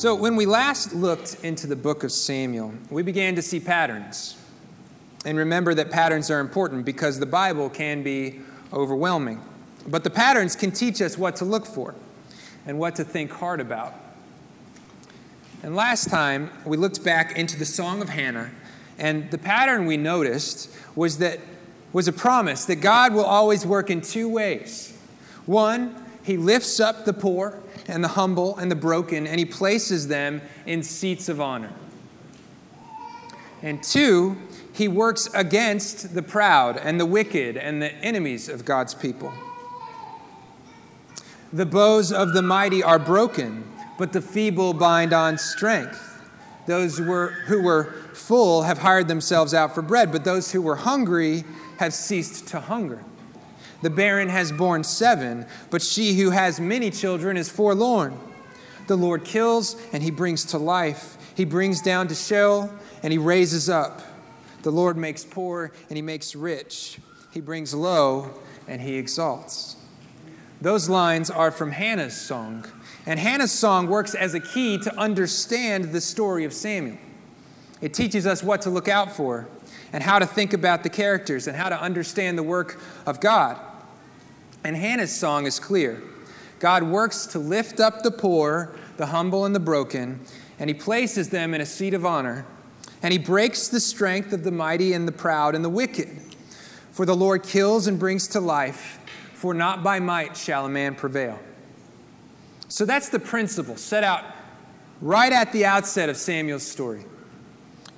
So, when we last looked into the book of Samuel, we began to see patterns. And remember that patterns are important because the Bible can be overwhelming. But the patterns can teach us what to look for and what to think hard about. And last time, we looked back into the Song of Hannah, and the pattern we noticed was that was a promise that God will always work in two ways. One, he lifts up the poor and the humble and the broken, and he places them in seats of honor. And two, he works against the proud and the wicked and the enemies of God's people. The bows of the mighty are broken, but the feeble bind on strength. Those who were, who were full have hired themselves out for bread, but those who were hungry have ceased to hunger. The barren has borne seven, but she who has many children is forlorn. The Lord kills and he brings to life. He brings down to Sheol and he raises up. The Lord makes poor and he makes rich. He brings low and he exalts. Those lines are from Hannah's song. And Hannah's song works as a key to understand the story of Samuel. It teaches us what to look out for and how to think about the characters and how to understand the work of God. And Hannah's song is clear God works to lift up the poor, the humble, and the broken, and he places them in a seat of honor. And he breaks the strength of the mighty and the proud and the wicked. For the Lord kills and brings to life, for not by might shall a man prevail. So that's the principle set out right at the outset of Samuel's story.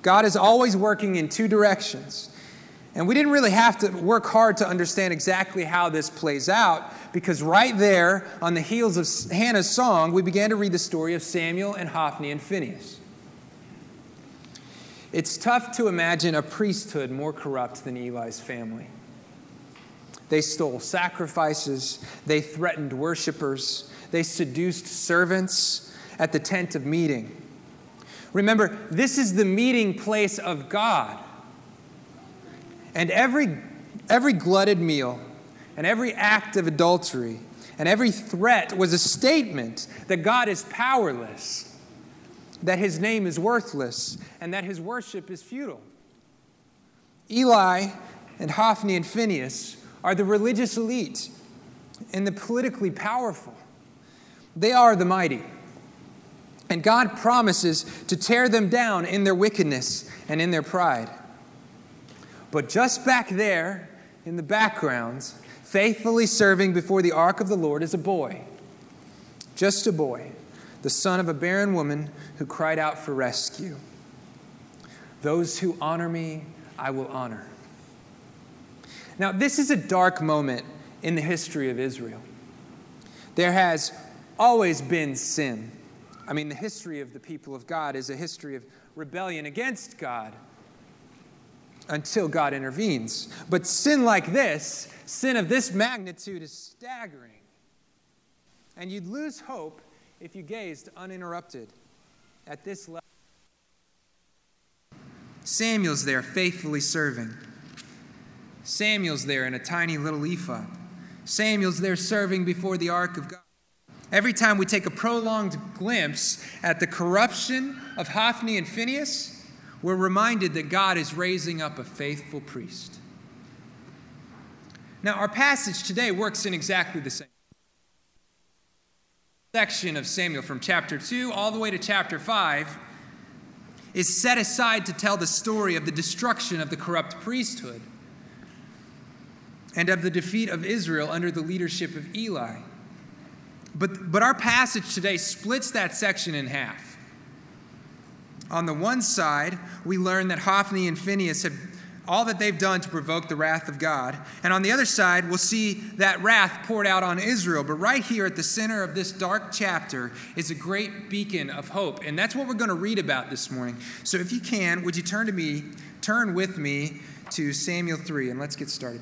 God is always working in two directions. And we didn't really have to work hard to understand exactly how this plays out because right there on the heels of Hannah's song, we began to read the story of Samuel and Hophni and Phinehas. It's tough to imagine a priesthood more corrupt than Eli's family. They stole sacrifices, they threatened worshipers, they seduced servants at the tent of meeting. Remember, this is the meeting place of God. And every, every glutted meal and every act of adultery and every threat was a statement that God is powerless, that his name is worthless, and that his worship is futile. Eli and Hophni and Phinehas are the religious elite and the politically powerful. They are the mighty. And God promises to tear them down in their wickedness and in their pride. But just back there in the background, faithfully serving before the ark of the Lord, is a boy. Just a boy, the son of a barren woman who cried out for rescue. Those who honor me, I will honor. Now, this is a dark moment in the history of Israel. There has always been sin. I mean, the history of the people of God is a history of rebellion against God until God intervenes. But sin like this, sin of this magnitude, is staggering. And you'd lose hope if you gazed uninterrupted at this level. Samuel's there faithfully serving. Samuel's there in a tiny little ephod. Samuel's there serving before the ark of God. Every time we take a prolonged glimpse at the corruption of Hophni and Phinehas, we're reminded that God is raising up a faithful priest. Now, our passage today works in exactly the same section of Samuel from chapter 2 all the way to chapter 5 is set aside to tell the story of the destruction of the corrupt priesthood and of the defeat of Israel under the leadership of Eli. But, but our passage today splits that section in half. On the one side, we learn that Hophni and Phinehas have all that they've done to provoke the wrath of God. And on the other side, we'll see that wrath poured out on Israel. But right here at the center of this dark chapter is a great beacon of hope. And that's what we're going to read about this morning. So if you can, would you turn to me, turn with me to Samuel 3, and let's get started.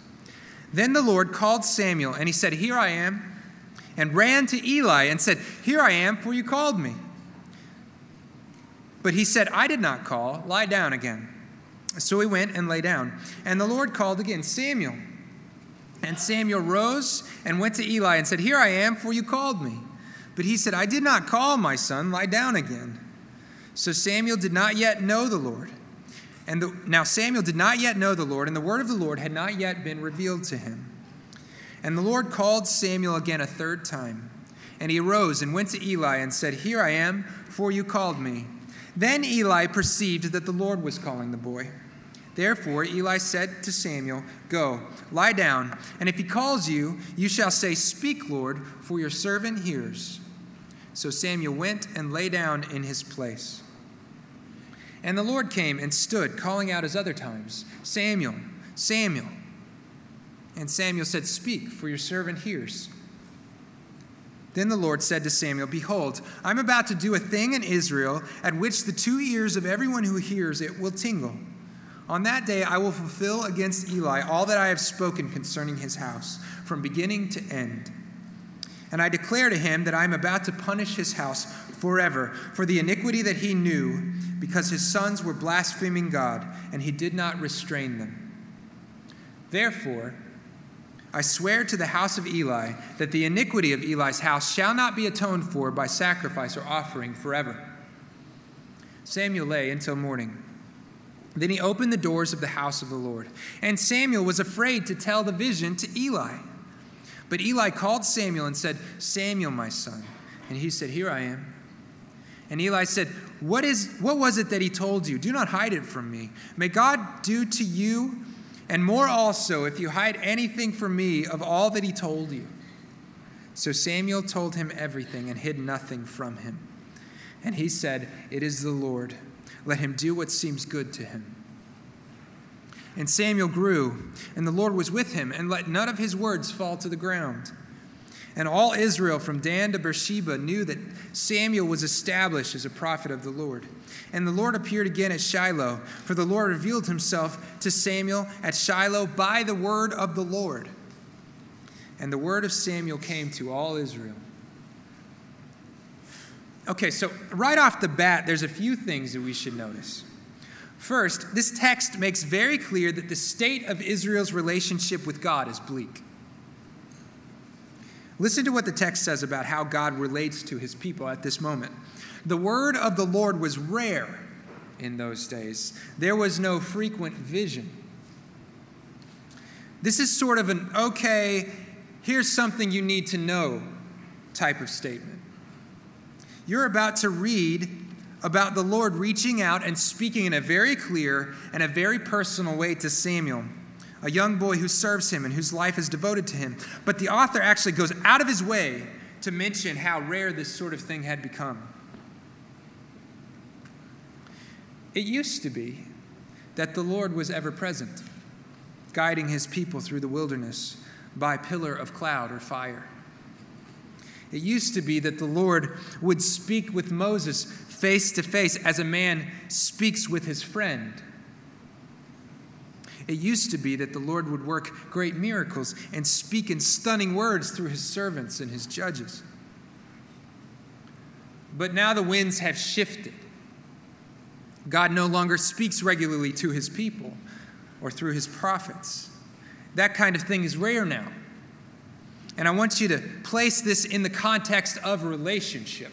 Then the Lord called Samuel, and he said, Here I am, and ran to Eli and said, Here I am, for you called me. But he said, I did not call, lie down again. So he went and lay down. And the Lord called again, Samuel. And Samuel rose and went to Eli and said, Here I am, for you called me. But he said, I did not call, my son, lie down again. So Samuel did not yet know the Lord. And the, now Samuel did not yet know the Lord, and the word of the Lord had not yet been revealed to him. And the Lord called Samuel again a third time. And he arose and went to Eli and said, Here I am, for you called me. Then Eli perceived that the Lord was calling the boy. Therefore, Eli said to Samuel, Go, lie down, and if he calls you, you shall say, Speak, Lord, for your servant hears. So Samuel went and lay down in his place. And the Lord came and stood, calling out as other times, Samuel, Samuel. And Samuel said, Speak, for your servant hears. Then the Lord said to Samuel, Behold, I'm about to do a thing in Israel at which the two ears of everyone who hears it will tingle. On that day I will fulfill against Eli all that I have spoken concerning his house, from beginning to end. And I declare to him that I am about to punish his house forever for the iniquity that he knew, because his sons were blaspheming God, and he did not restrain them. Therefore, I swear to the house of Eli that the iniquity of Eli's house shall not be atoned for by sacrifice or offering forever. Samuel lay until morning. Then he opened the doors of the house of the Lord. And Samuel was afraid to tell the vision to Eli. But Eli called Samuel and said, Samuel, my son. And he said, Here I am. And Eli said, what, is, what was it that he told you? Do not hide it from me. May God do to you, and more also, if you hide anything from me of all that he told you. So Samuel told him everything and hid nothing from him. And he said, It is the Lord. Let him do what seems good to him. And Samuel grew, and the Lord was with him, and let none of his words fall to the ground. And all Israel from Dan to Beersheba knew that Samuel was established as a prophet of the Lord. And the Lord appeared again at Shiloh, for the Lord revealed himself to Samuel at Shiloh by the word of the Lord. And the word of Samuel came to all Israel. Okay, so right off the bat, there's a few things that we should notice. First, this text makes very clear that the state of Israel's relationship with God is bleak. Listen to what the text says about how God relates to his people at this moment. The word of the Lord was rare in those days, there was no frequent vision. This is sort of an okay, here's something you need to know type of statement. You're about to read about the Lord reaching out and speaking in a very clear and a very personal way to Samuel, a young boy who serves him and whose life is devoted to him. But the author actually goes out of his way to mention how rare this sort of thing had become. It used to be that the Lord was ever present, guiding his people through the wilderness by pillar of cloud or fire. It used to be that the Lord would speak with Moses face to face as a man speaks with his friend. It used to be that the Lord would work great miracles and speak in stunning words through his servants and his judges. But now the winds have shifted. God no longer speaks regularly to his people or through his prophets. That kind of thing is rare now. And I want you to place this in the context of relationship.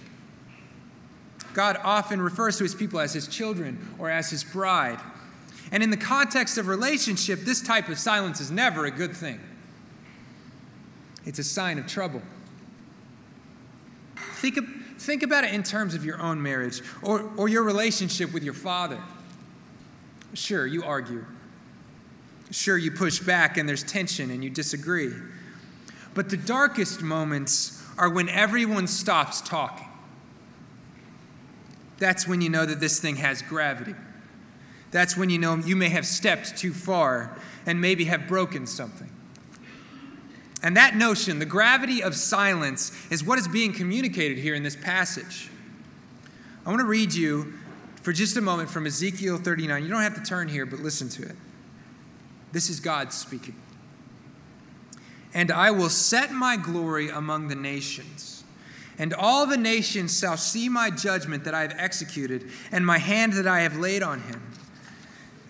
God often refers to his people as his children or as his bride. And in the context of relationship, this type of silence is never a good thing. It's a sign of trouble. Think, of, think about it in terms of your own marriage or, or your relationship with your father. Sure, you argue. Sure, you push back and there's tension and you disagree. But the darkest moments are when everyone stops talking. That's when you know that this thing has gravity. That's when you know you may have stepped too far and maybe have broken something. And that notion, the gravity of silence, is what is being communicated here in this passage. I want to read you for just a moment from Ezekiel 39. You don't have to turn here, but listen to it. This is God speaking. And I will set my glory among the nations, and all the nations shall see my judgment that I have executed, and my hand that I have laid on him.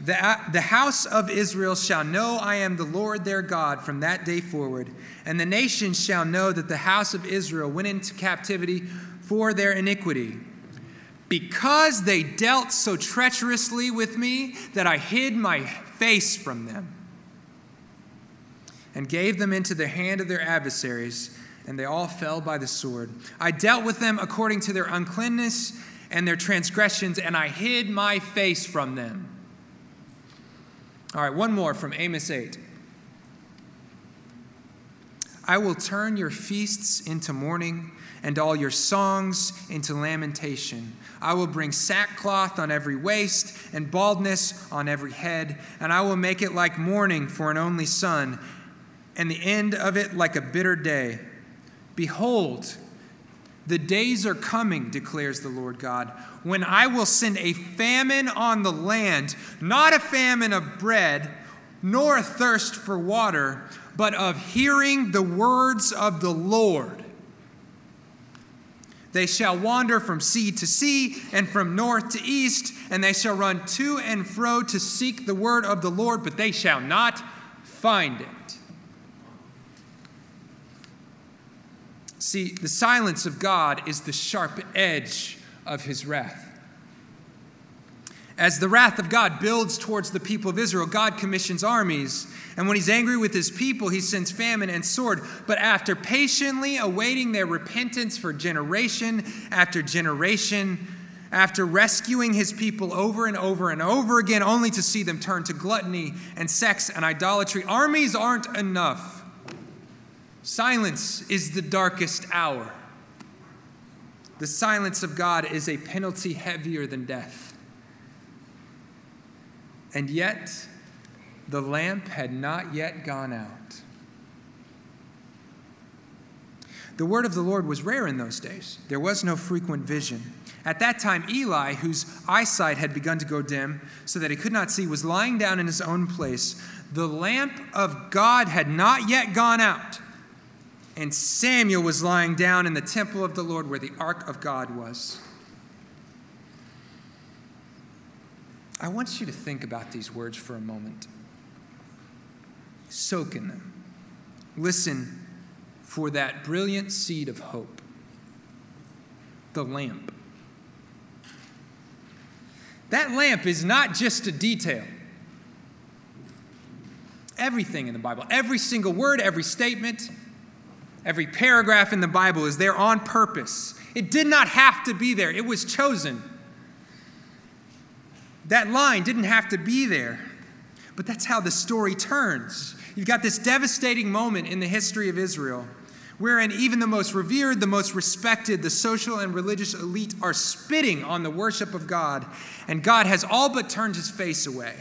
The, the house of Israel shall know I am the Lord their God from that day forward, and the nations shall know that the house of Israel went into captivity for their iniquity. Because they dealt so treacherously with me that I hid my face from them and gave them into the hand of their adversaries, and they all fell by the sword. I dealt with them according to their uncleanness and their transgressions, and I hid my face from them. All right, one more from Amos 8. I will turn your feasts into mourning and all your songs into lamentation. I will bring sackcloth on every waist and baldness on every head, and I will make it like mourning for an only son, and the end of it like a bitter day. Behold, the days are coming, declares the Lord God, when I will send a famine on the land, not a famine of bread, nor a thirst for water, but of hearing the words of the Lord. They shall wander from sea to sea and from north to east, and they shall run to and fro to seek the word of the Lord, but they shall not find it. See, the silence of God is the sharp edge of his wrath. As the wrath of God builds towards the people of Israel, God commissions armies. And when he's angry with his people, he sends famine and sword. But after patiently awaiting their repentance for generation after generation, after rescuing his people over and over and over again, only to see them turn to gluttony and sex and idolatry, armies aren't enough. Silence is the darkest hour. The silence of God is a penalty heavier than death. And yet, the lamp had not yet gone out. The word of the Lord was rare in those days. There was no frequent vision. At that time, Eli, whose eyesight had begun to go dim so that he could not see, was lying down in his own place. The lamp of God had not yet gone out and Samuel was lying down in the temple of the Lord where the ark of God was. I want you to think about these words for a moment. Soak in them. Listen for that brilliant seed of hope the lamp. That lamp is not just a detail. Everything in the Bible, every single word, every statement, Every paragraph in the Bible is there on purpose. It did not have to be there, it was chosen. That line didn't have to be there. But that's how the story turns. You've got this devastating moment in the history of Israel wherein even the most revered, the most respected, the social and religious elite are spitting on the worship of God, and God has all but turned his face away.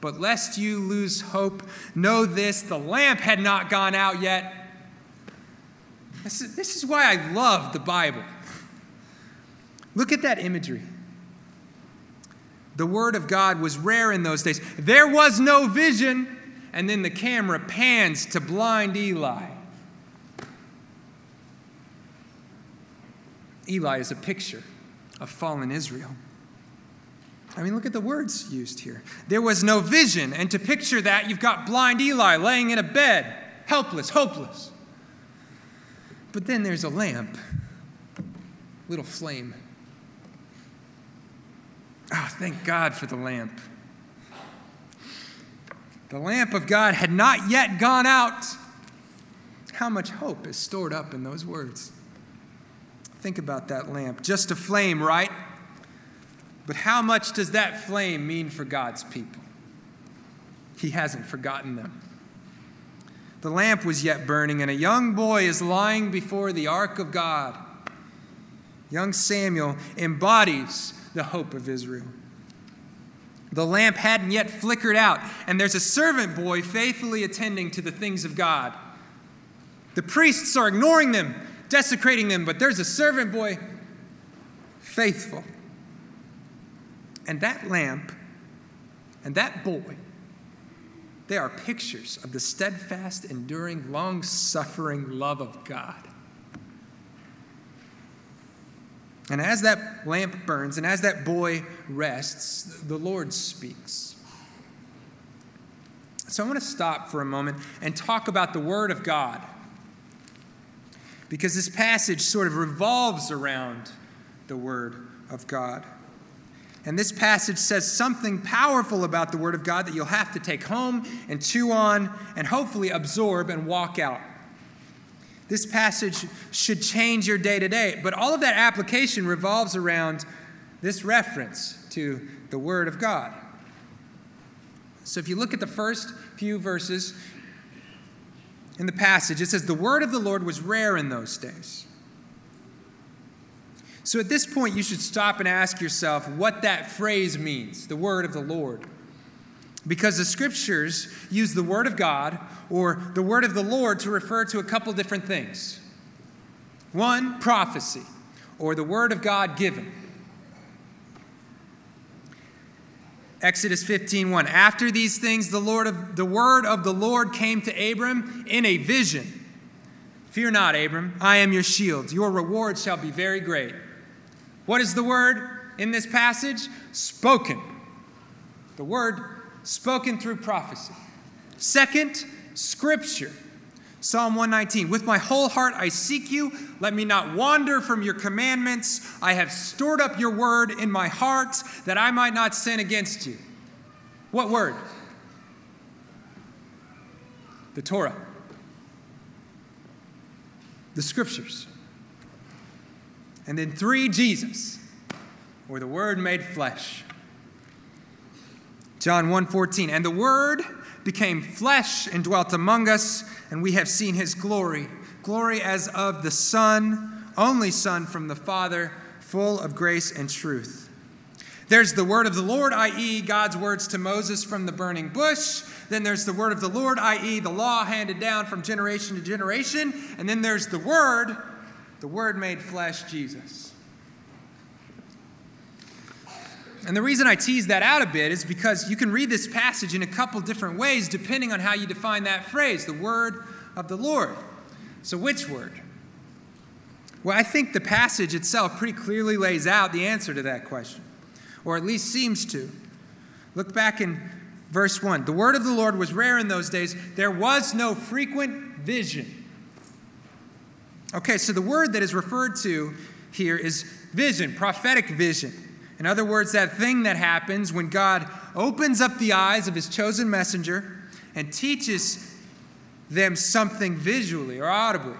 But lest you lose hope, know this the lamp had not gone out yet, this is, this is why I love the Bible. Look at that imagery. The Word of God was rare in those days. There was no vision, and then the camera pans to blind Eli. Eli is a picture of fallen Israel. I mean, look at the words used here. There was no vision, and to picture that, you've got blind Eli laying in a bed, helpless, hopeless. But then there's a lamp, little flame. Oh, thank God for the lamp. The lamp of God had not yet gone out. How much hope is stored up in those words? Think about that lamp. Just a flame, right? But how much does that flame mean for God's people? He hasn't forgotten them. The lamp was yet burning, and a young boy is lying before the ark of God. Young Samuel embodies the hope of Israel. The lamp hadn't yet flickered out, and there's a servant boy faithfully attending to the things of God. The priests are ignoring them, desecrating them, but there's a servant boy, faithful. And that lamp and that boy, they are pictures of the steadfast, enduring, long suffering love of God. And as that lamp burns and as that boy rests, the Lord speaks. So I want to stop for a moment and talk about the Word of God. Because this passage sort of revolves around the Word of God. And this passage says something powerful about the Word of God that you'll have to take home and chew on and hopefully absorb and walk out. This passage should change your day to day, but all of that application revolves around this reference to the Word of God. So if you look at the first few verses in the passage, it says, The Word of the Lord was rare in those days. So at this point, you should stop and ask yourself what that phrase means, the Word of the Lord. Because the scriptures use the Word of God or the Word of the Lord to refer to a couple different things. One, prophecy, or the Word of God given. Exodus 15:1 After these things the Lord of the word of the Lord came to Abram in a vision. Fear not, Abram, I am your shield. Your reward shall be very great. What is the word in this passage? Spoken. The word spoken through prophecy. Second, scripture. Psalm 119 With my whole heart I seek you. Let me not wander from your commandments. I have stored up your word in my heart that I might not sin against you. What word? The Torah, the scriptures. And then three, Jesus, or the word made flesh. John 1:14 and the word became flesh and dwelt among us and we have seen his glory glory as of the son only son from the father full of grace and truth there's the word of the lord i.e. god's words to moses from the burning bush then there's the word of the lord i.e. the law handed down from generation to generation and then there's the word the word made flesh jesus And the reason I tease that out a bit is because you can read this passage in a couple different ways depending on how you define that phrase, the word of the Lord. So, which word? Well, I think the passage itself pretty clearly lays out the answer to that question, or at least seems to. Look back in verse 1. The word of the Lord was rare in those days, there was no frequent vision. Okay, so the word that is referred to here is vision, prophetic vision. In other words, that thing that happens when God opens up the eyes of his chosen messenger and teaches them something visually or audibly.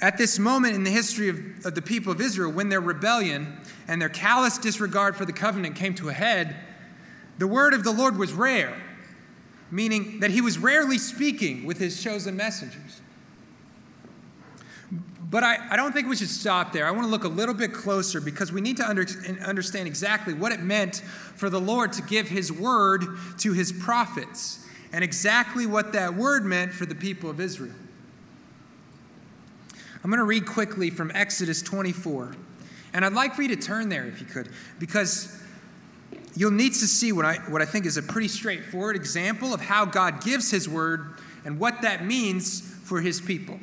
At this moment in the history of, of, the people of Israel, when their rebellion and their callous disregard for the covenant came to a head, the word of the Lord was rare, meaning that he was rarely speaking with his chosen messengers. But I, I don't think we should stop there. I want to look a little bit closer because we need to under, understand exactly what it meant for the Lord to give his word to his prophets and exactly what that word meant for the people of Israel. I'm going to read quickly from Exodus 24. And I'd like for you to turn there if you could, because you'll need to see what I, what I think is a pretty straightforward example of how God gives his word and what that means for his people.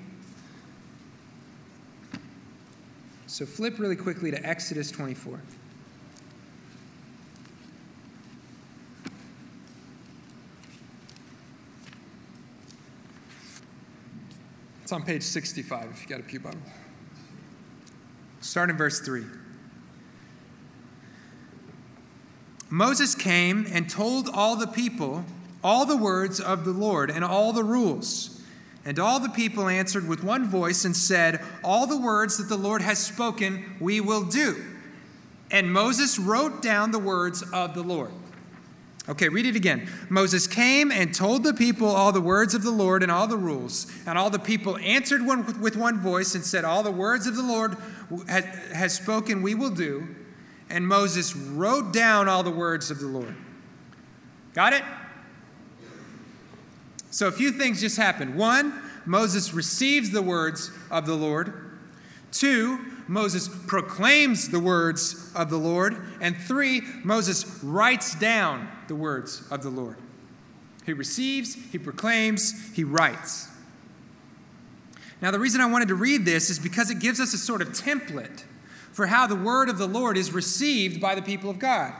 So flip really quickly to Exodus 24. It's on page 65 if you got a Pew Bible. Start in verse 3. Moses came and told all the people all the words of the Lord and all the rules. And all the people answered with one voice and said, All the words that the Lord has spoken, we will do. And Moses wrote down the words of the Lord. Okay, read it again. Moses came and told the people all the words of the Lord and all the rules. And all the people answered one, with one voice and said, All the words of the Lord has, has spoken, we will do. And Moses wrote down all the words of the Lord. Got it? So a few things just happened. One, Moses receives the words of the Lord. Two, Moses proclaims the words of the Lord. And three, Moses writes down the words of the Lord. He receives, he proclaims, he writes. Now, the reason I wanted to read this is because it gives us a sort of template for how the word of the Lord is received by the people of God.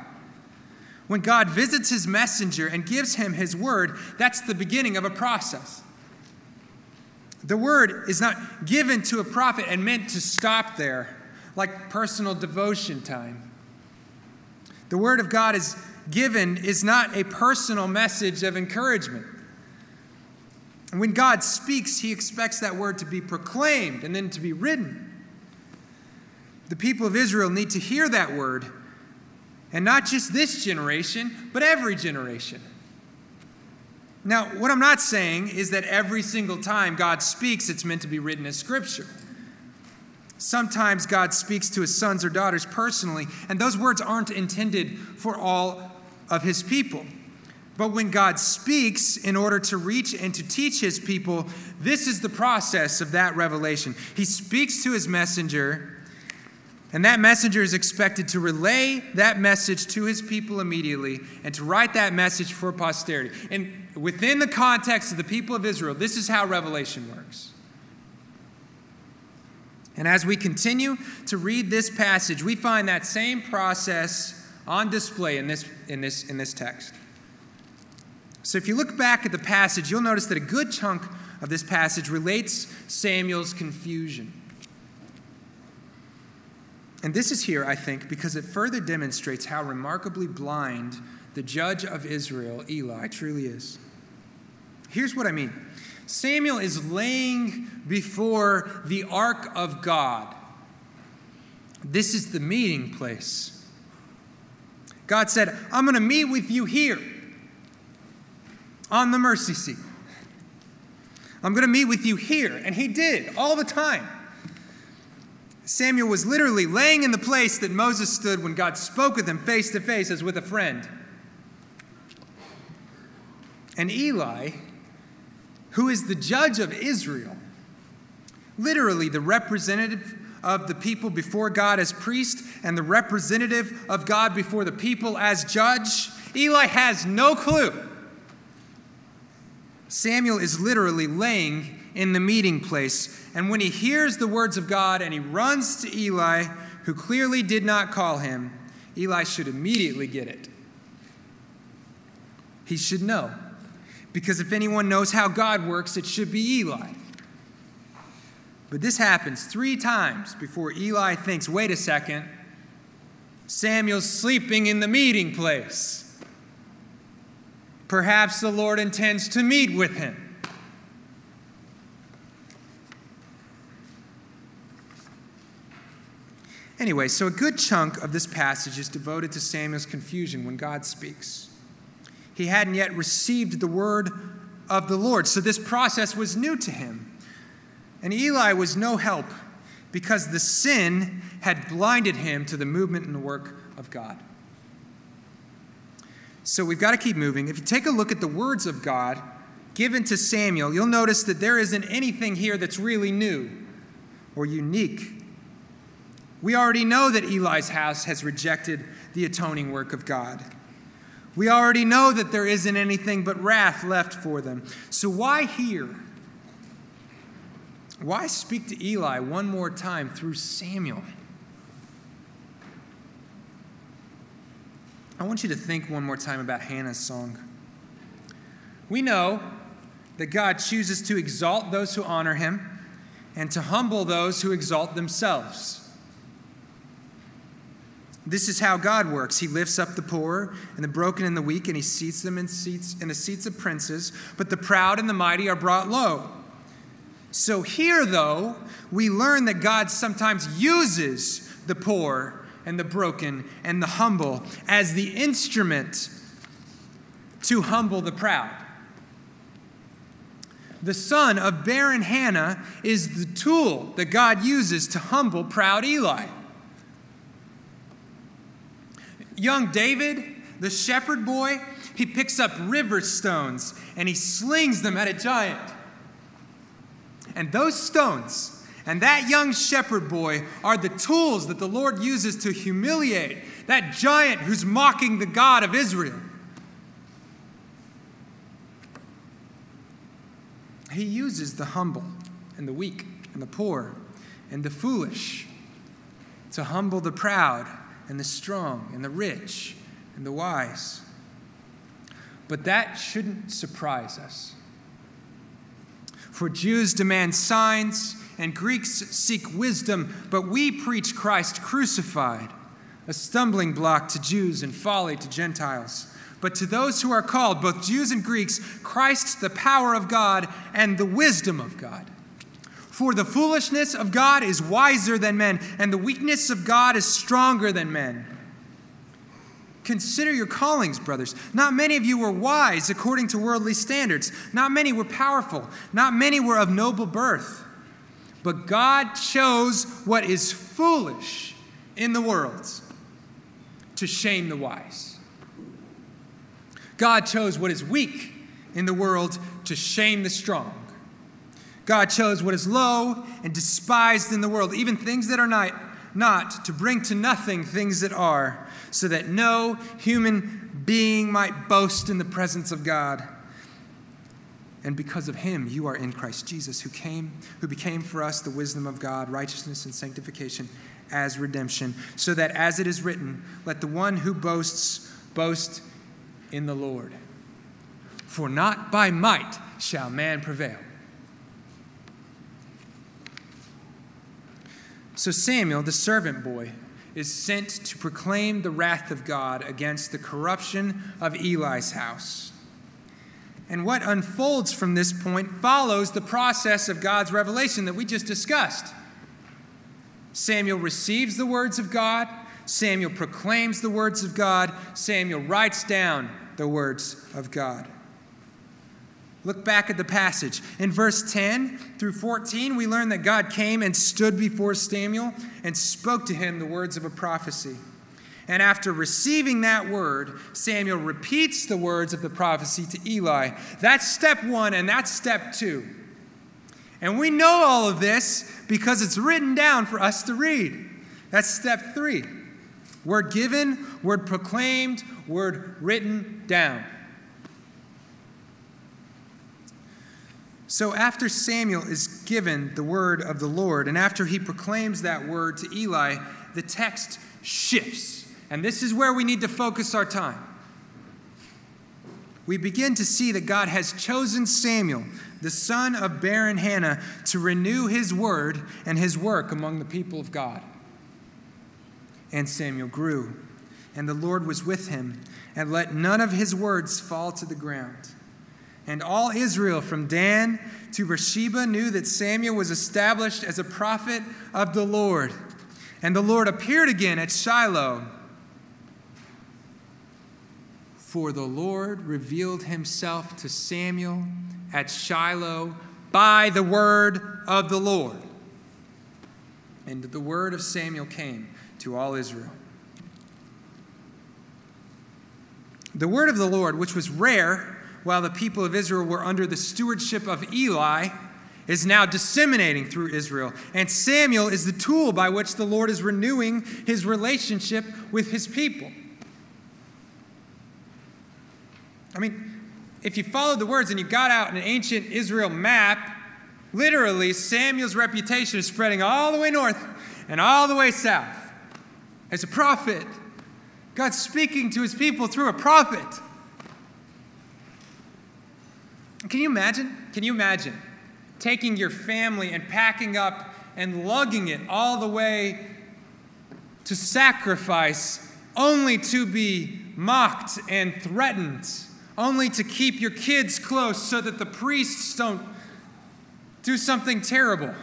When God visits his messenger and gives him his word, that's the beginning of a process. The word is not given to a prophet and meant to stop there, like personal devotion time. The word of God is given is not a personal message of encouragement. When God speaks, he expects that word to be proclaimed and then to be written. The people of Israel need to hear that word, and not just this generation, but every generation. Now, what I'm not saying is that every single time God speaks, it's meant to be written as scripture. Sometimes God speaks to his sons or daughters personally, and those words aren't intended for all of his people. But when God speaks in order to reach and to teach his people, this is the process of that revelation. He speaks to his messenger, and that messenger is expected to relay that message to his people immediately and to write that message for posterity. And within the context of the people of Israel, this is how revelation works. And as we continue to read this passage, we find that same process on display in this, in this, in this text. So if you look back at the passage, you'll notice that a good chunk of this passage relates Samuel's confusion. And this is here, I think, because it further demonstrates how remarkably blind the judge of Israel, Eli, truly is. Here's what I mean Samuel is laying before the ark of God. This is the meeting place. God said, I'm going to meet with you here on the mercy seat. I'm going to meet with you here. And he did all the time. Samuel was literally laying in the place that Moses stood when God spoke with him face to face as with a friend. And Eli who is the judge of Israel, literally the representative of the people before God as priest and the representative of God before the people as judge, Eli has no clue. Samuel is literally laying in the meeting place, and when he hears the words of God and he runs to Eli, who clearly did not call him, Eli should immediately get it. He should know because if anyone knows how God works, it should be Eli. But this happens three times before Eli thinks, wait a second, Samuel's sleeping in the meeting place. Perhaps the Lord intends to meet with him. Anyway, so a good chunk of this passage is devoted to Samuel's confusion when God speaks. He hadn't yet received the word of the Lord. So this process was new to him. And Eli was no help because the sin had blinded him to the movement and the work of God. So we've got to keep moving. If you take a look at the words of God given to Samuel, you'll notice that there isn't anything here that's really new or unique. We already know that Eli's house has rejected the atoning work of God. We already know that there isn't anything but wrath left for them. So why here? Why speak to Eli one more time through Samuel? I want you to think one more time about Hannah's song. We know that God chooses to exalt those who honor him and to humble those who exalt themselves. This is how God works. He lifts up the poor and the broken and the weak, and he seats them in seats in the seats of princes, but the proud and the mighty are brought low. So here, though, we learn that God sometimes uses the poor and the broken and the humble as the instrument to humble the proud. The son of barren Hannah is the tool that God uses to humble proud Eli. Young David, the shepherd boy, he picks up river stones and he slings them at a giant. And those stones and that young shepherd boy are the tools that the Lord uses to humiliate that giant who's mocking the God of Israel. He uses the humble and the weak and the poor and the foolish to humble the proud and the strong and the rich and the wise. But that shouldn't surprise us. For Jews demand signs and Greeks seek wisdom, but we preach Christ crucified, a stumbling block to Jews and folly to Gentiles. But to those who are called, both Jews and Greeks, Christ the power of God and the wisdom of God. For the foolishness of God is wiser than men, and the weakness of God is stronger than men. Consider your callings, brothers. Not many of you were wise according to worldly standards. Not many were powerful. Not many were of noble birth. But God chose what is foolish in the world to shame the wise. God chose what is weak in the world to shame the strong. God chose what is low and despised in the world, even things that are not, not to bring to nothing things that are, so that no human being might boast in the presence of God. And because of him, you are in Christ Jesus, who came, who became for us the wisdom of God, righteousness and sanctification as redemption, so that as it is written, let the one who boasts boast in the Lord. For not by might shall man prevail. So Samuel, the servant boy, is sent to proclaim the wrath of God against the corruption of Eli's house. And what unfolds from this point follows the process of God's revelation that we just discussed. Samuel receives the words of God, Samuel proclaims the words of God, Samuel writes down the words of God. Look back at the passage. In verse 10 through 14, we learn that God came and stood before Samuel and spoke to him the words of a prophecy. And after receiving that word, Samuel repeats the words of the prophecy to Eli. That's step one, and that's step two. And we know all of this because it's written down for us to read. That's step three word given, word proclaimed, word written down. So, after Samuel is given the word of the Lord, and after he proclaims that word to Eli, the text shifts. And this is where we need to focus our time. We begin to see that God has chosen Samuel, the son of barren Hannah, to renew his word and his work among the people of God. And Samuel grew, and the Lord was with him, and let none of his words fall to the ground. And all Israel, from Dan to Beersheba, knew that Samuel was established as a prophet of the Lord. And the Lord appeared again at Shiloh for the Lord revealed himself to Samuel at Shiloh by the word of the Lord. And the word of Samuel came to all Israel. The word of the Lord, which was rare while the people of Israel were under the stewardship of Eli, is now disseminating through Israel. And Samuel is the tool by which the Lord is renewing his relationship with his people. I mean, if you followed the words and you got out an ancient Israel map, literally Samuel's reputation is spreading all the way north and all the way south. As a prophet, God's speaking to his people through a prophet. Can you imagine? Can you imagine taking your family and packing up and lugging it all the way to sacrifice only to be mocked and threatened? only to keep your kids close so that the priests don't do something terrible.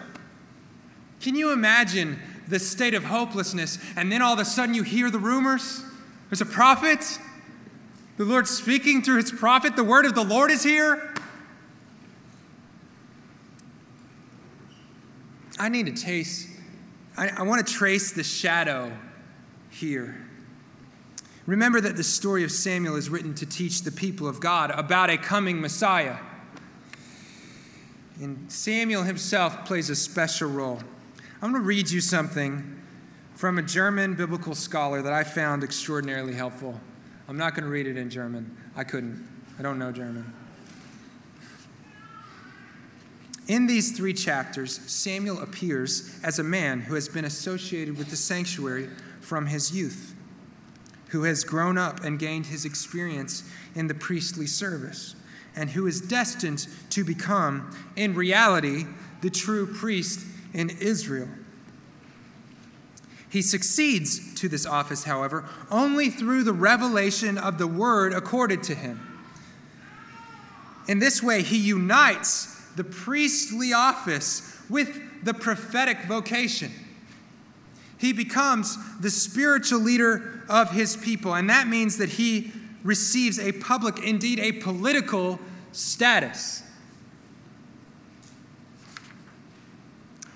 Can you imagine the state of hopelessness? And then all of a sudden you hear the rumors? There's a prophet. The Lord speaking through his prophet. The word of the Lord is here. I need to taste, I, I want to trace the shadow here. Remember that the story of Samuel is written to teach the people of God about a coming Messiah. And Samuel himself plays a special role. I'm going to read you something from a German biblical scholar that I found extraordinarily helpful. I'm not going to read it in German. I couldn't. I don't know German. In these three chapters, Samuel appears as a man who has been associated with the sanctuary from his youth, who has grown up and gained his experience in the priestly service, and who is destined to become, in reality, the true priest in Israel. He succeeds to this office, however, only through the revelation of the word accorded to him. In this way, he unites the priestly office with the prophetic vocation. He becomes the spiritual leader of his people, and that means that he receives a public, indeed a political status.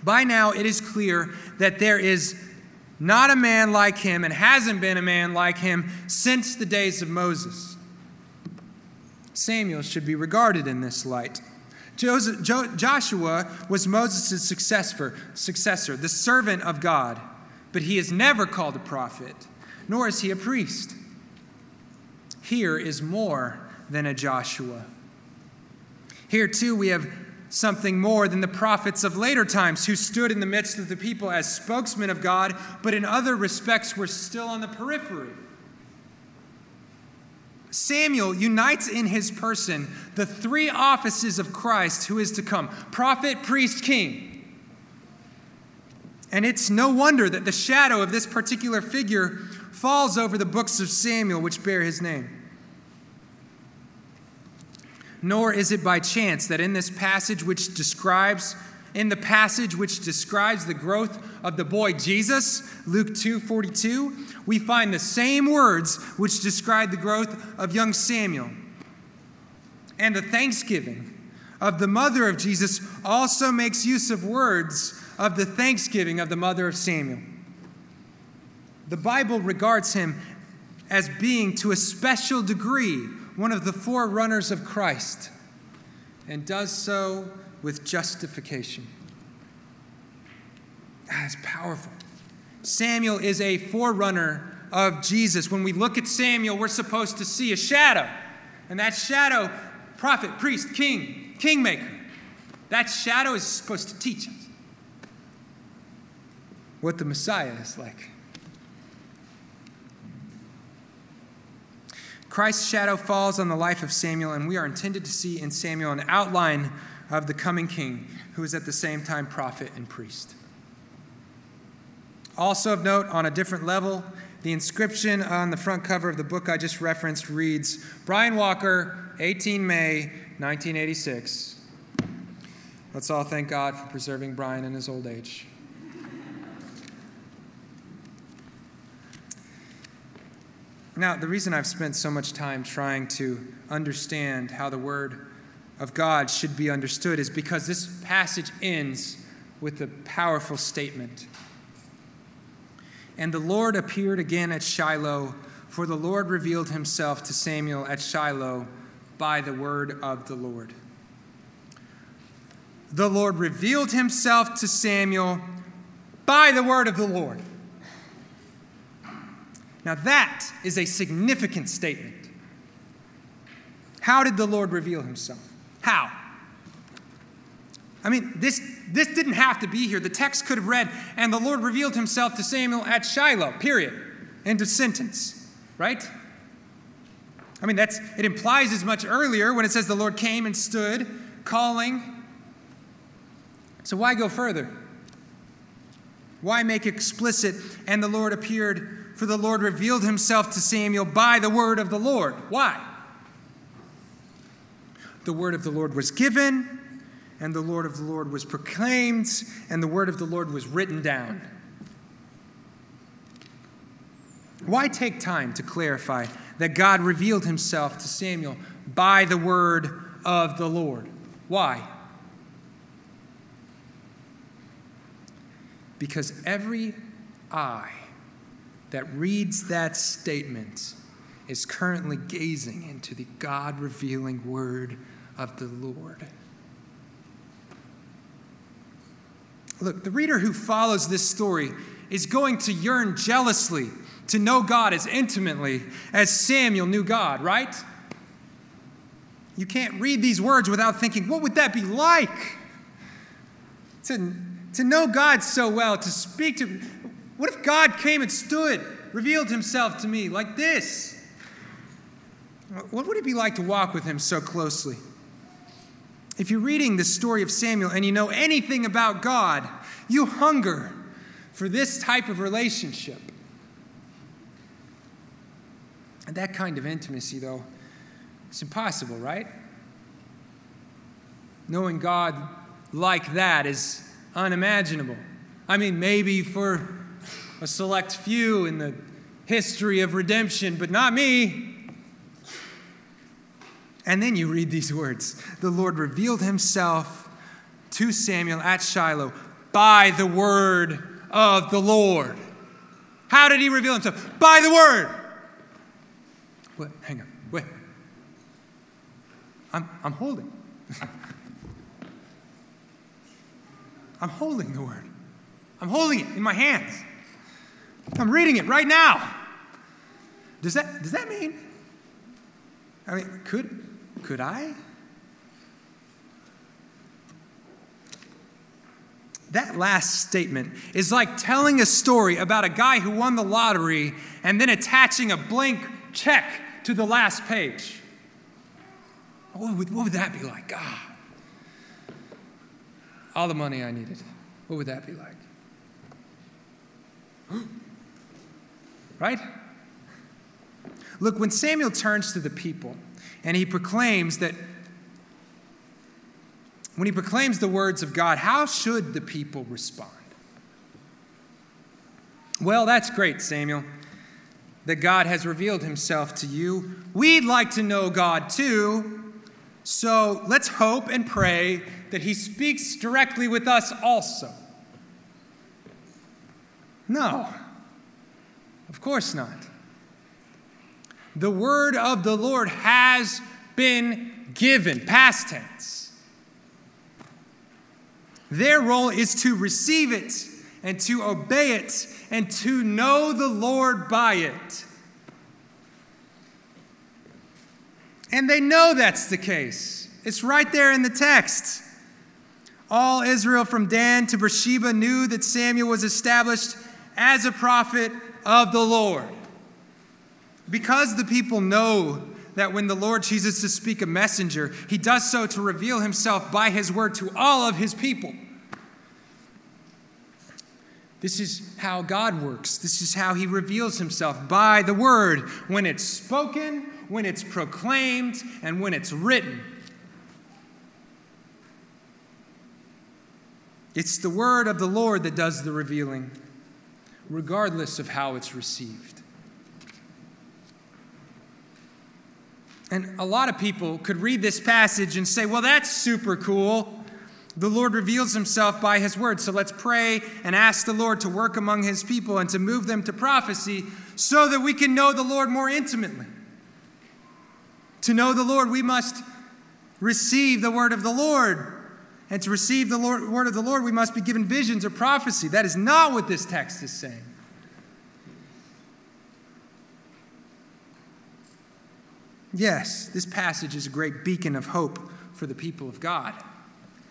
By now, it is clear that there is not a man like him and hasn't been a man like him since the days of Moses. Samuel should be regarded in this light. Joshua was Moses' successor, successor, the servant of God, but he is never called a prophet, nor is he a priest. Here is more than a Joshua. Here, too, we have something more than the prophets of later times who stood in the midst of the people as spokesmen of God, but in other respects were still on the periphery. Samuel unites in his person the three offices of Christ who is to come prophet, priest, king. And it's no wonder that the shadow of this particular figure falls over the books of Samuel, which bear his name. Nor is it by chance that in this passage, which describes in the passage which describes the growth of the boy Jesus, Luke 2 42, we find the same words which describe the growth of young Samuel. And the thanksgiving of the mother of Jesus also makes use of words of the thanksgiving of the mother of Samuel. The Bible regards him as being, to a special degree, one of the forerunners of Christ, and does so with justification. Ah, that is powerful. Samuel is a forerunner of Jesus. When we look at Samuel, we're supposed to see a shadow. And that shadow, prophet, priest, king, kingmaker, that shadow is supposed to teach us what the Messiah is like. Christ's shadow falls on the life of Samuel, and we are intended to see in Samuel an outline of the coming king who is at the same time prophet and priest. Also of note, on a different level, the inscription on the front cover of the book I just referenced reads Brian Walker, 18 May 1986. Let's all thank God for preserving Brian in his old age. Now, the reason I've spent so much time trying to understand how the Word of God should be understood is because this passage ends with a powerful statement. And the Lord appeared again at Shiloh, for the Lord revealed himself to Samuel at Shiloh by the word of the Lord. The Lord revealed himself to Samuel by the word of the Lord. Now, that is a significant statement. How did the Lord reveal himself? How? I mean, this, this didn't have to be here. The text could have read, and the Lord revealed himself to Samuel at Shiloh, period. End of sentence, right? I mean, that's, it implies as much earlier when it says the Lord came and stood, calling. So why go further? Why make explicit, and the Lord appeared for the Lord revealed himself to Samuel by the word of the Lord. Why? The word of the Lord was given, and the word of the Lord was proclaimed, and the word of the Lord was written down. Why take time to clarify that God revealed himself to Samuel by the word of the Lord? Why? Because every eye that reads that statement is currently gazing into the God revealing word of the Lord. Look, the reader who follows this story is going to yearn jealously to know God as intimately as Samuel knew God, right? You can't read these words without thinking, what would that be like? To, to know God so well, to speak to. What if God came and stood, revealed himself to me like this? What would it be like to walk with him so closely? If you're reading the story of Samuel and you know anything about God, you hunger for this type of relationship. And that kind of intimacy, though, it's impossible, right? Knowing God like that is unimaginable. I mean, maybe for a select few in the history of redemption, but not me. And then you read these words The Lord revealed himself to Samuel at Shiloh by the word of the Lord. How did he reveal himself? By the word. Wait, hang on, wait. I'm, I'm holding. I'm holding the word. I'm holding it in my hands. I'm reading it right now. Does that, does that mean? I mean, could, could I? That last statement is like telling a story about a guy who won the lottery and then attaching a blank check to the last page. What would, what would that be like? God, all the money I needed. What would that be like? right? Look, when Samuel turns to the people, and he proclaims that when he proclaims the words of God, how should the people respond? Well, that's great, Samuel, that God has revealed himself to you. We'd like to know God too. So let's hope and pray that he speaks directly with us also. No, of course not. The word of the Lord has been given, past tense. Their role is to receive it and to obey it and to know the Lord by it. And they know that's the case. It's right there in the text. All Israel from Dan to Beersheba knew that Samuel was established as a prophet of the Lord. Because the people know that when the Lord chooses to speak a messenger, he does so to reveal himself by his word to all of his people. This is how God works. This is how he reveals himself by the word when it's spoken, when it's proclaimed, and when it's written. It's the word of the Lord that does the revealing, regardless of how it's received. And a lot of people could read this passage and say, well, that's super cool. The Lord reveals himself by his word. So let's pray and ask the Lord to work among his people and to move them to prophecy so that we can know the Lord more intimately. To know the Lord, we must receive the word of the Lord. And to receive the Lord, word of the Lord, we must be given visions or prophecy. That is not what this text is saying. Yes, this passage is a great beacon of hope for the people of God.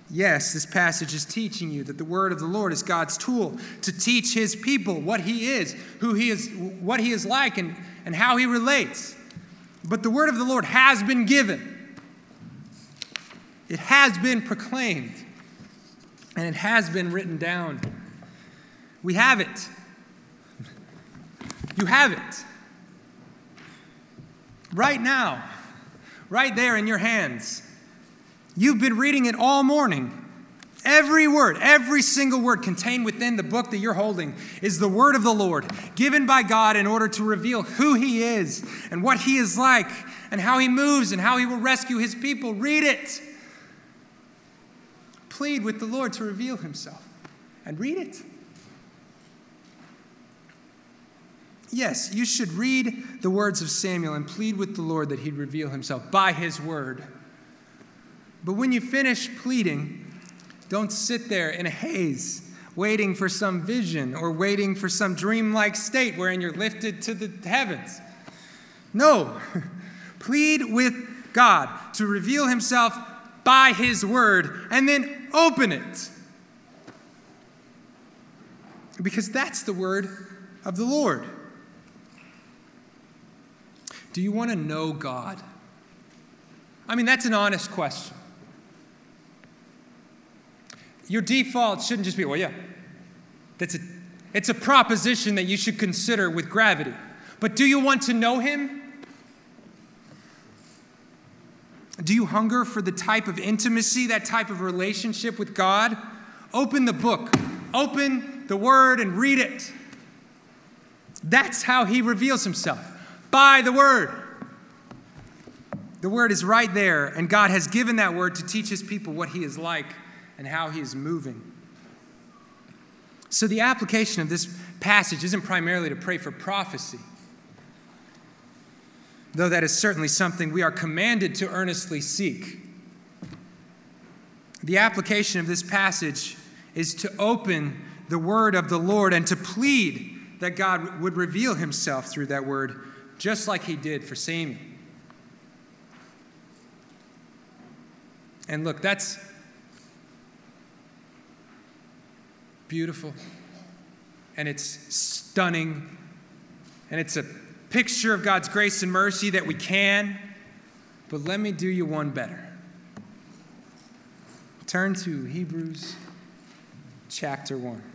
Yes, this passage is teaching you that the word of the Lord is God's tool to teach his people what he is, who he is, what he is like, and, and how he relates. But the word of the Lord has been given, it has been proclaimed, and it has been written down. We have it. You have it right now, right there in your hands. You've been reading it all morning. Every word, every single word contained within the book that you're holding is the word of the Lord, given by God in order to reveal who He is and what He is like and how He moves and how He will rescue His people. Read it. Plead with the Lord to reveal Himself and read it. Yes, you should read the words of Samuel and plead with the Lord that he'd reveal himself by his word. But when you finish pleading, don't sit there in a haze waiting for some vision or waiting for some dreamlike state wherein you're lifted to the heavens. No. Plead with God to reveal himself by his word and then open it. Because that's the word of the Lord. Do you want to know God? I mean, that's an honest question. Your default shouldn't just be, well, yeah, that's a, it's a proposition that you should consider with gravity. But do you want to know Him? Do you hunger for the type of intimacy, that type of relationship with God? Open the book, open the Word, and read it. That's how He reveals Himself by the Word. The Word is right there, and God has given that Word to teach His people what He is like and how He is moving. So, the application of this passage isn't primarily to pray for prophecy, though that is certainly something we are commanded to earnestly seek. The application of this passage is to open the word of the Lord and to plead that God would reveal himself through that word, just like he did for Samuel. And look, that's beautiful and it's stunning and it's a picture of God's grace and mercy that we can. But let me do you one better. Turn to Hebrews chapter 1.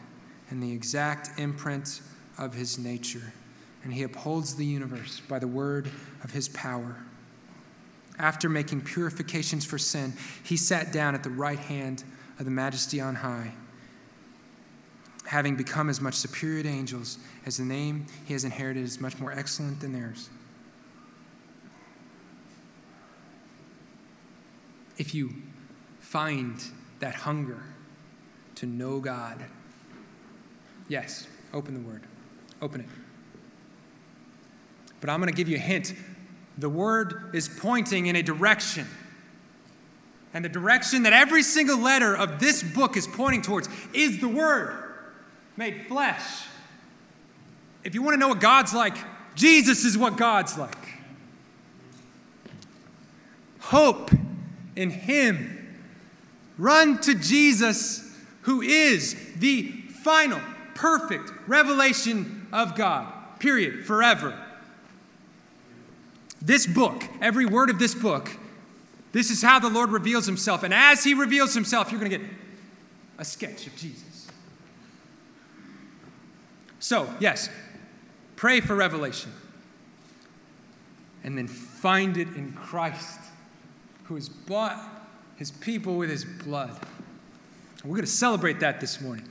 and the exact imprint of his nature, and he upholds the universe by the word of his power. After making purifications for sin, he sat down at the right hand of the majesty on high, having become as much superior to angels as the name he has inherited is much more excellent than theirs. If you find that hunger to know God, Yes, open the word. Open it. But I'm going to give you a hint. The word is pointing in a direction. And the direction that every single letter of this book is pointing towards is the word made flesh. If you want to know what God's like, Jesus is what God's like. Hope in Him. Run to Jesus, who is the final perfect revelation of God, period, forever. This book, every word of this book, this is how the Lord reveals himself. And as he reveals himself, you're going to get a sketch of Jesus. So, yes, pray for revelation. And then find it in Christ, who has bought his people with his blood. We're going to celebrate that this morning.